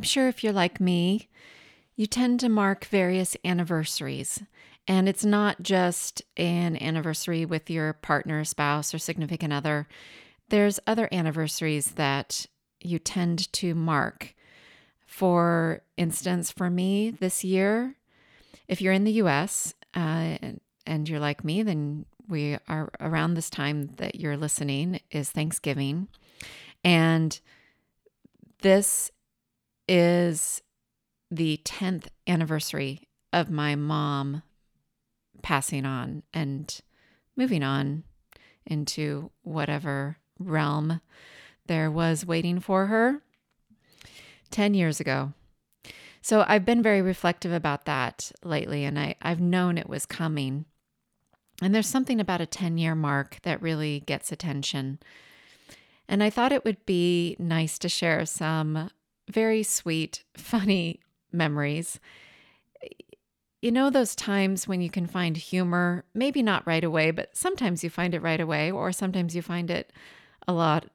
I'm sure if you're like me, you tend to mark various anniversaries. And it's not just an anniversary with your partner, spouse, or significant other. There's other anniversaries that you tend to mark. For instance, for me this year, if you're in the US uh, and you're like me, then we are around this time that you're listening is Thanksgiving. And this is the 10th anniversary of my mom passing on and moving on into whatever realm there was waiting for her 10 years ago. So I've been very reflective about that lately, and I, I've known it was coming. And there's something about a 10 year mark that really gets attention. And I thought it would be nice to share some very sweet, funny memories. You know, those times when you can find humor, maybe not right away, but sometimes you find it right away, or sometimes you find it a lot,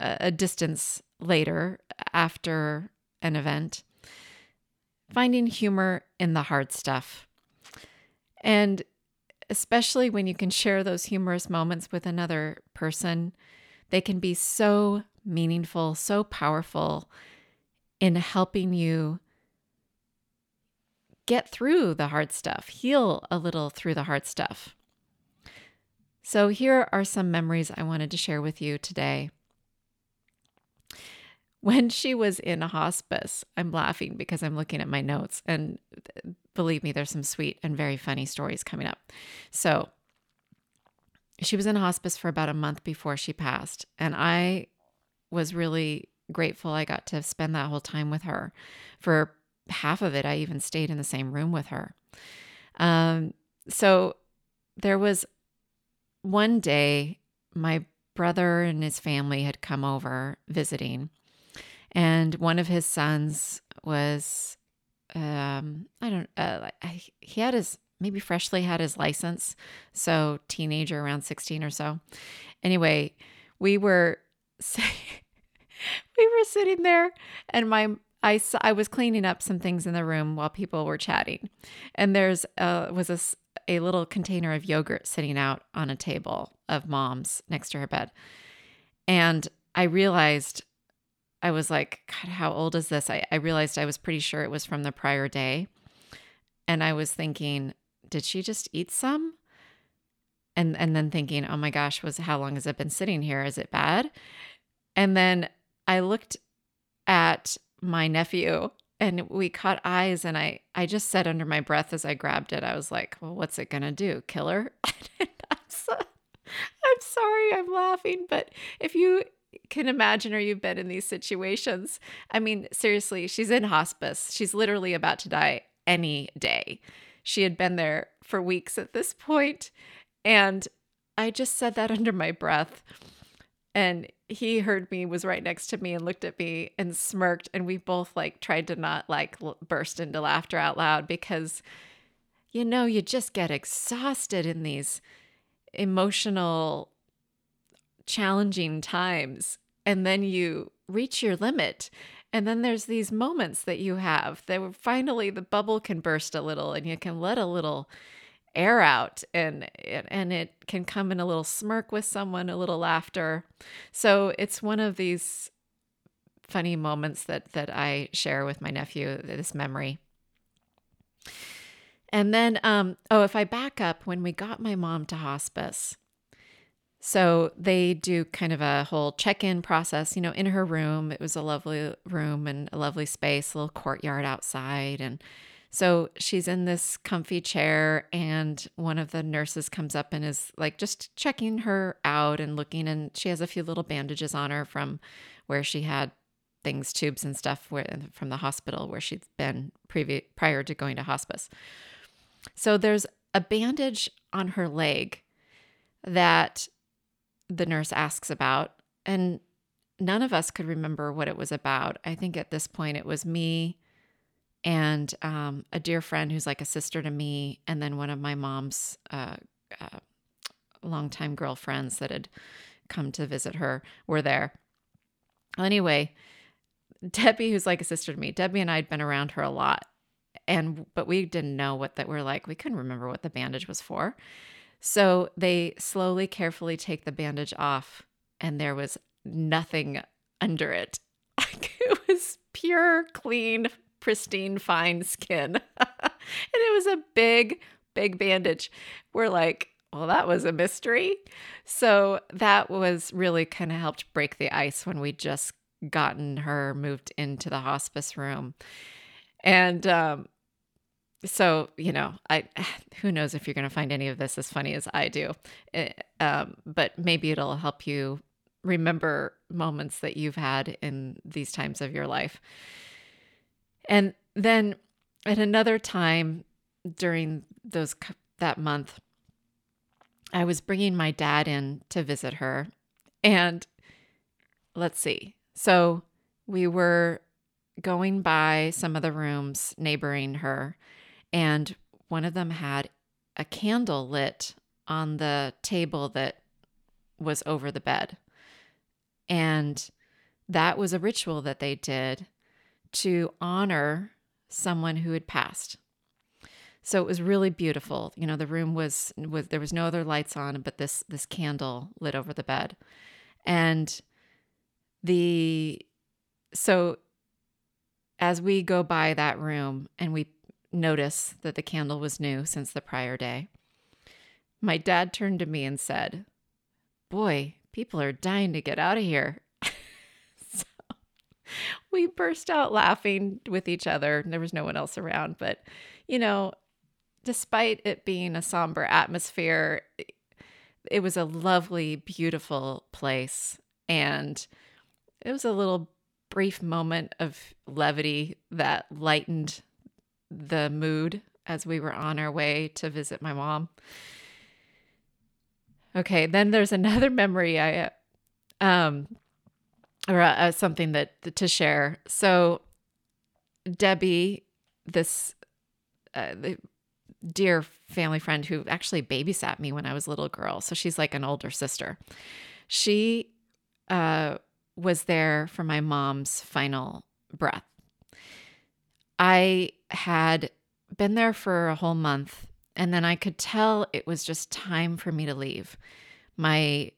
a distance later after an event. Finding humor in the hard stuff. And especially when you can share those humorous moments with another person, they can be so meaningful, so powerful, in helping you get through the hard stuff, heal a little through the hard stuff. So, here are some memories I wanted to share with you today. When she was in hospice, I'm laughing because I'm looking at my notes, and believe me, there's some sweet and very funny stories coming up. So, she was in hospice for about a month before she passed, and I was really grateful I got to spend that whole time with her. For half of it, I even stayed in the same room with her. Um, so there was one day, my brother and his family had come over visiting, and one of his sons was, um, I don't, uh, he had his maybe freshly had his license, so teenager around 16 or so. Anyway, we were we were sitting there and my I, I was cleaning up some things in the room while people were chatting. And there's uh was a, a little container of yogurt sitting out on a table of mom's next to her bed. And i realized i was like god how old is this? I, I realized i was pretty sure it was from the prior day. And i was thinking did she just eat some? And and then thinking oh my gosh was how long has it been sitting here? Is it bad? And then I looked at my nephew and we caught eyes and I I just said under my breath as I grabbed it, I was like, well, what's it gonna do? Kill her? I'm, I'm sorry, I'm laughing, but if you can imagine or you've been in these situations, I mean, seriously, she's in hospice. She's literally about to die any day. She had been there for weeks at this point, and I just said that under my breath. And he heard me was right next to me and looked at me and smirked and we both like tried to not like l- burst into laughter out loud because you know you just get exhausted in these emotional challenging times and then you reach your limit and then there's these moments that you have that finally the bubble can burst a little and you can let a little air out and and it can come in a little smirk with someone a little laughter so it's one of these funny moments that that I share with my nephew. This memory. And then, um, oh, if I back up, when we got my mom to hospice, so they do kind of a whole check in process, you know, in her room. It was a lovely room and a lovely space, a little courtyard outside. And so she's in this comfy chair, and one of the nurses comes up and is like just checking her out and looking. And she has a few little bandages on her from where she had things, tubes and stuff where, from the hospital where she'd been previ- prior to going to hospice. So there's a bandage on her leg that the nurse asks about. And none of us could remember what it was about. I think at this point it was me and um, a dear friend who's like a sister to me, and then one of my mom's uh, uh, longtime girlfriends that had come to visit her were there. Anyway, Debbie, who's like a sister to me, Debbie and I had been around her a lot, and but we didn't know what that we're like. We couldn't remember what the bandage was for. So they slowly, carefully take the bandage off, and there was nothing under it. It was pure, clean pristine, fine skin. and it was a big, big bandage. We're like, well, that was a mystery. So that was really kind of helped break the ice when we just gotten her moved into the hospice room. And um, so, you know, I who knows if you're going to find any of this as funny as I do. Eh, um, but maybe it'll help you remember moments that you've had in these times of your life. And then at another time during those that month, I was bringing my dad in to visit her. And let's see. So we were going by some of the rooms neighboring her, and one of them had a candle lit on the table that was over the bed. And that was a ritual that they did to honor someone who had passed. So it was really beautiful. You know, the room was was there was no other lights on, but this this candle lit over the bed. And the so as we go by that room and we notice that the candle was new since the prior day, my dad turned to me and said, Boy, people are dying to get out of here we burst out laughing with each other. There was no one else around, but you know, despite it being a somber atmosphere, it was a lovely, beautiful place. And it was a little brief moment of levity that lightened the mood as we were on our way to visit my mom. Okay, then there's another memory I um or uh, uh, something that to share. So Debbie, this uh, dear family friend who actually babysat me when I was a little girl, so she's like an older sister. She uh, was there for my mom's final breath. I had been there for a whole month, and then I could tell it was just time for me to leave. My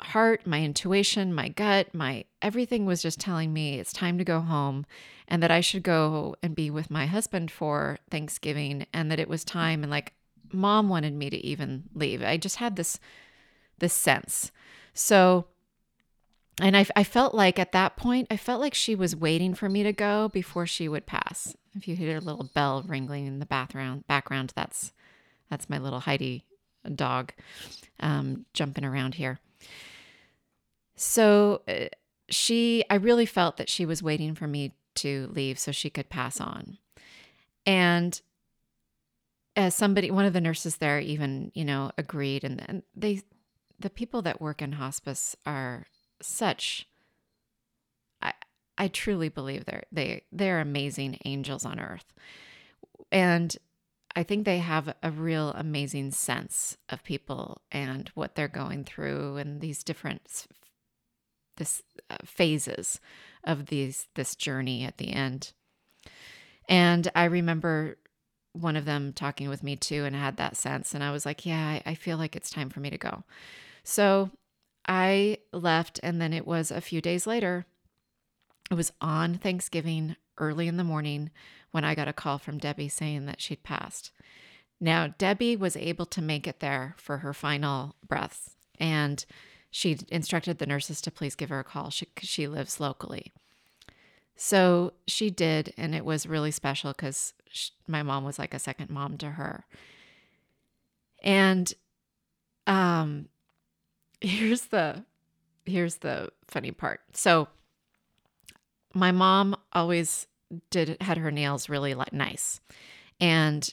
heart, my intuition, my gut, my everything was just telling me it's time to go home and that I should go and be with my husband for Thanksgiving and that it was time and like mom wanted me to even leave. I just had this this sense. So and I, I felt like at that point, I felt like she was waiting for me to go before she would pass. If you hear a little bell ringling in the background, background, that's that's my little Heidi dog um, jumping around here. So uh, she, I really felt that she was waiting for me to leave so she could pass on. And as somebody, one of the nurses there even, you know, agreed. And, and they, the people that work in hospice are such, I, I truly believe they're, they, they're amazing angels on earth. And I think they have a real amazing sense of people and what they're going through and these different this uh, phases of these this journey at the end. And I remember one of them talking with me too and had that sense and I was like, yeah, I, I feel like it's time for me to go. So I left and then it was a few days later it was on Thanksgiving early in the morning when I got a call from Debbie saying that she'd passed. Now, Debbie was able to make it there for her final breaths, and she instructed the nurses to please give her a call because she, she lives locally. So she did, and it was really special because my mom was like a second mom to her. And um, here's the here's the funny part. So my mom always did had her nails really like nice, and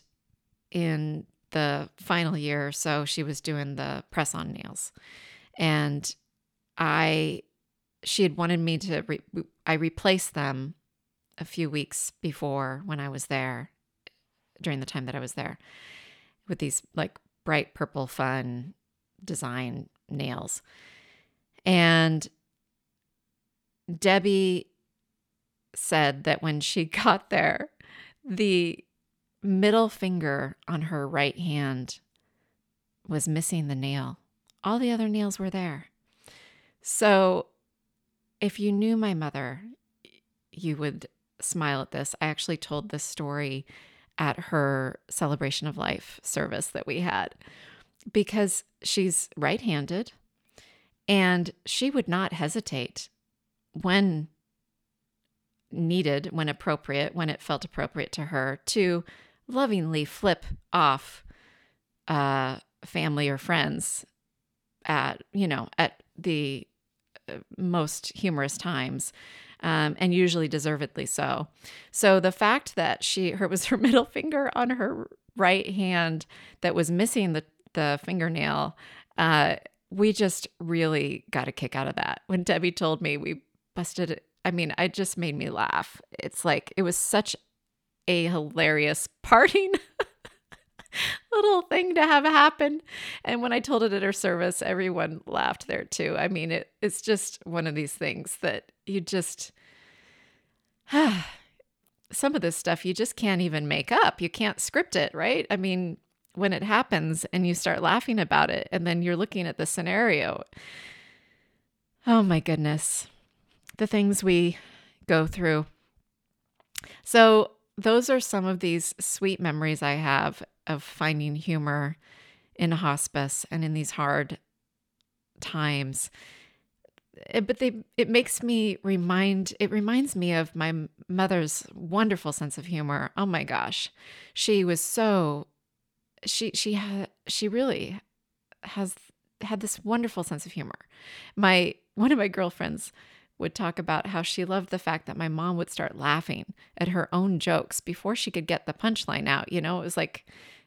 in the final year or so, she was doing the press on nails, and I she had wanted me to re- I replaced them a few weeks before when I was there during the time that I was there with these like bright purple fun design nails. And Debbie said that when she got there, the middle finger on her right hand was missing the nail. All the other nails were there. So, if you knew my mother, you would smile at this. I actually told this story at her celebration of life service that we had because she's right handed and she would not hesitate when needed, when appropriate, when it felt appropriate to her to lovingly flip off uh, family or friends at, you know, at the uh, most humorous times um, and usually deservedly so. So the fact that she her was her middle finger on her right hand that was missing the the fingernail, uh, we just really got a kick out of that. When Debbie told me we busted I mean, it just made me laugh. It's like it was such a hilarious parting little thing to have happen. And when I told it at her service, everyone laughed there too. I mean, it, it's just one of these things that you just some of this stuff you just can't even make up. You can't script it, right? I mean, when it happens and you start laughing about it and then you're looking at the scenario. Oh my goodness. The things we go through. So, those are some of these sweet memories I have of finding humor in hospice and in these hard times. Eh, but they it makes me remind it reminds me of my mother's wonderful sense of humor. Oh my gosh. She was so she she had she really has had this wonderful sense of humor. My one of my girlfriends would talk about how she loved the fact that my mom would start laughing at her own jokes before she could get the punchline out. You know, it was like,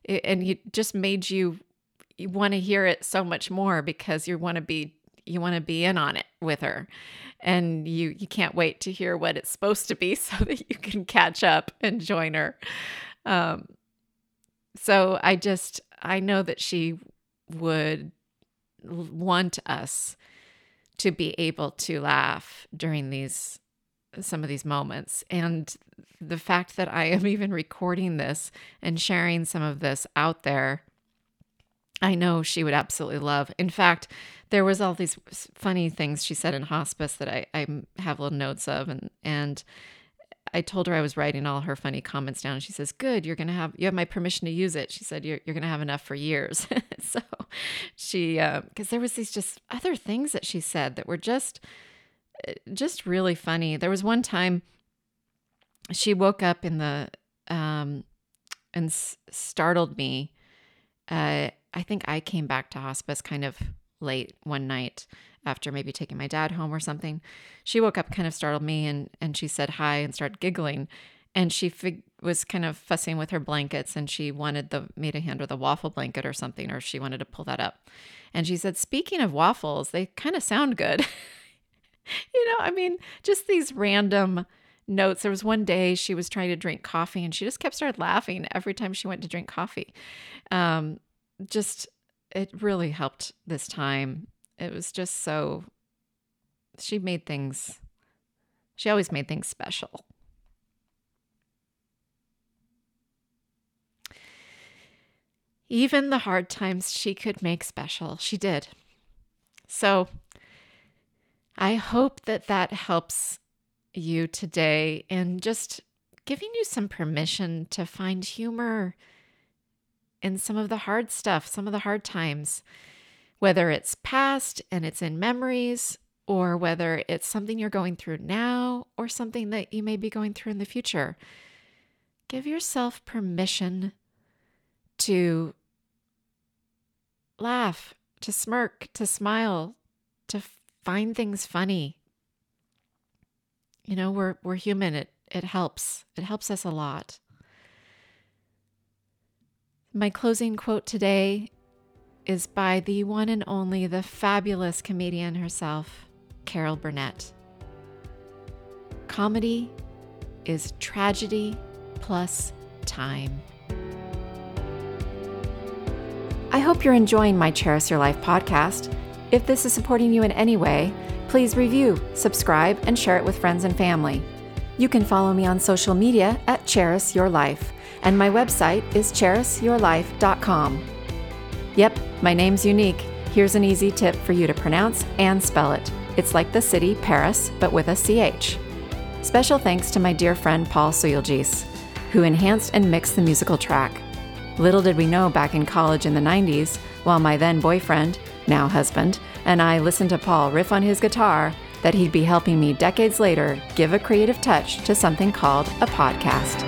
and it just made you, you want to hear it so much more because you want to be you want to be in on it with her and you you can't wait to hear what it's supposed to be so that you can catch up and join her um so i just i know that she would want us to be able to laugh during these some of these moments and the fact that i am even recording this and sharing some of this out there I know she would absolutely love. In fact, there was all these funny things she said in hospice that I, I have little notes of and and I told her I was writing all her funny comments down. She says, "Good, you're gonna have you have my permission to use it." She said, "You're you're gonna have enough for years." so she because uh, there was these just other things that she said that were just uh, just really funny. There was one time she woke up in the um and s- startled me. Uh, I think I came back to hospice kind of late one night after maybe taking my dad home or something. She woke up, kind of startled me, and and she said hi and started giggling, and she fig- was kind of fussing with her blankets, and she wanted the me to hand her the waffle blanket or something, or she wanted to pull that up, and she said, "Speaking of waffles, they kind of sound good." you know, I mean, just these random notes. There was one day she was trying to drink coffee, and she just kept started laughing every time she went to drink coffee. Um, just it really helped this time. It was just so she made things she always made things special. Even the hard times she could make special, she did. So I hope that that helps you today and just giving you some permission to find humor in some of the hard stuff, some of the hard times, whether it's past and it's in memories, or whether it's something you're going through now or something that you may be going through in the future. Give yourself permission to laugh, to smirk, to smile, to find things funny. You know, we're we're human. It it helps. It helps us a lot. My closing quote today is by the one and only the fabulous comedian herself, Carol Burnett. Comedy is tragedy plus time. I hope you're enjoying my Charis Your Life podcast. If this is supporting you in any way, please review, subscribe, and share it with friends and family. You can follow me on social media at Charis Your Life, and my website is charisyourlife.com. Yep, my name's unique. Here's an easy tip for you to pronounce and spell it. It's like the city Paris, but with a CH. Special thanks to my dear friend Paul Suyulgis, who enhanced and mixed the musical track. Little did we know back in college in the 90s, while my then boyfriend, now husband, and I listened to Paul riff on his guitar, that he'd be helping me decades later give a creative touch to something called a podcast.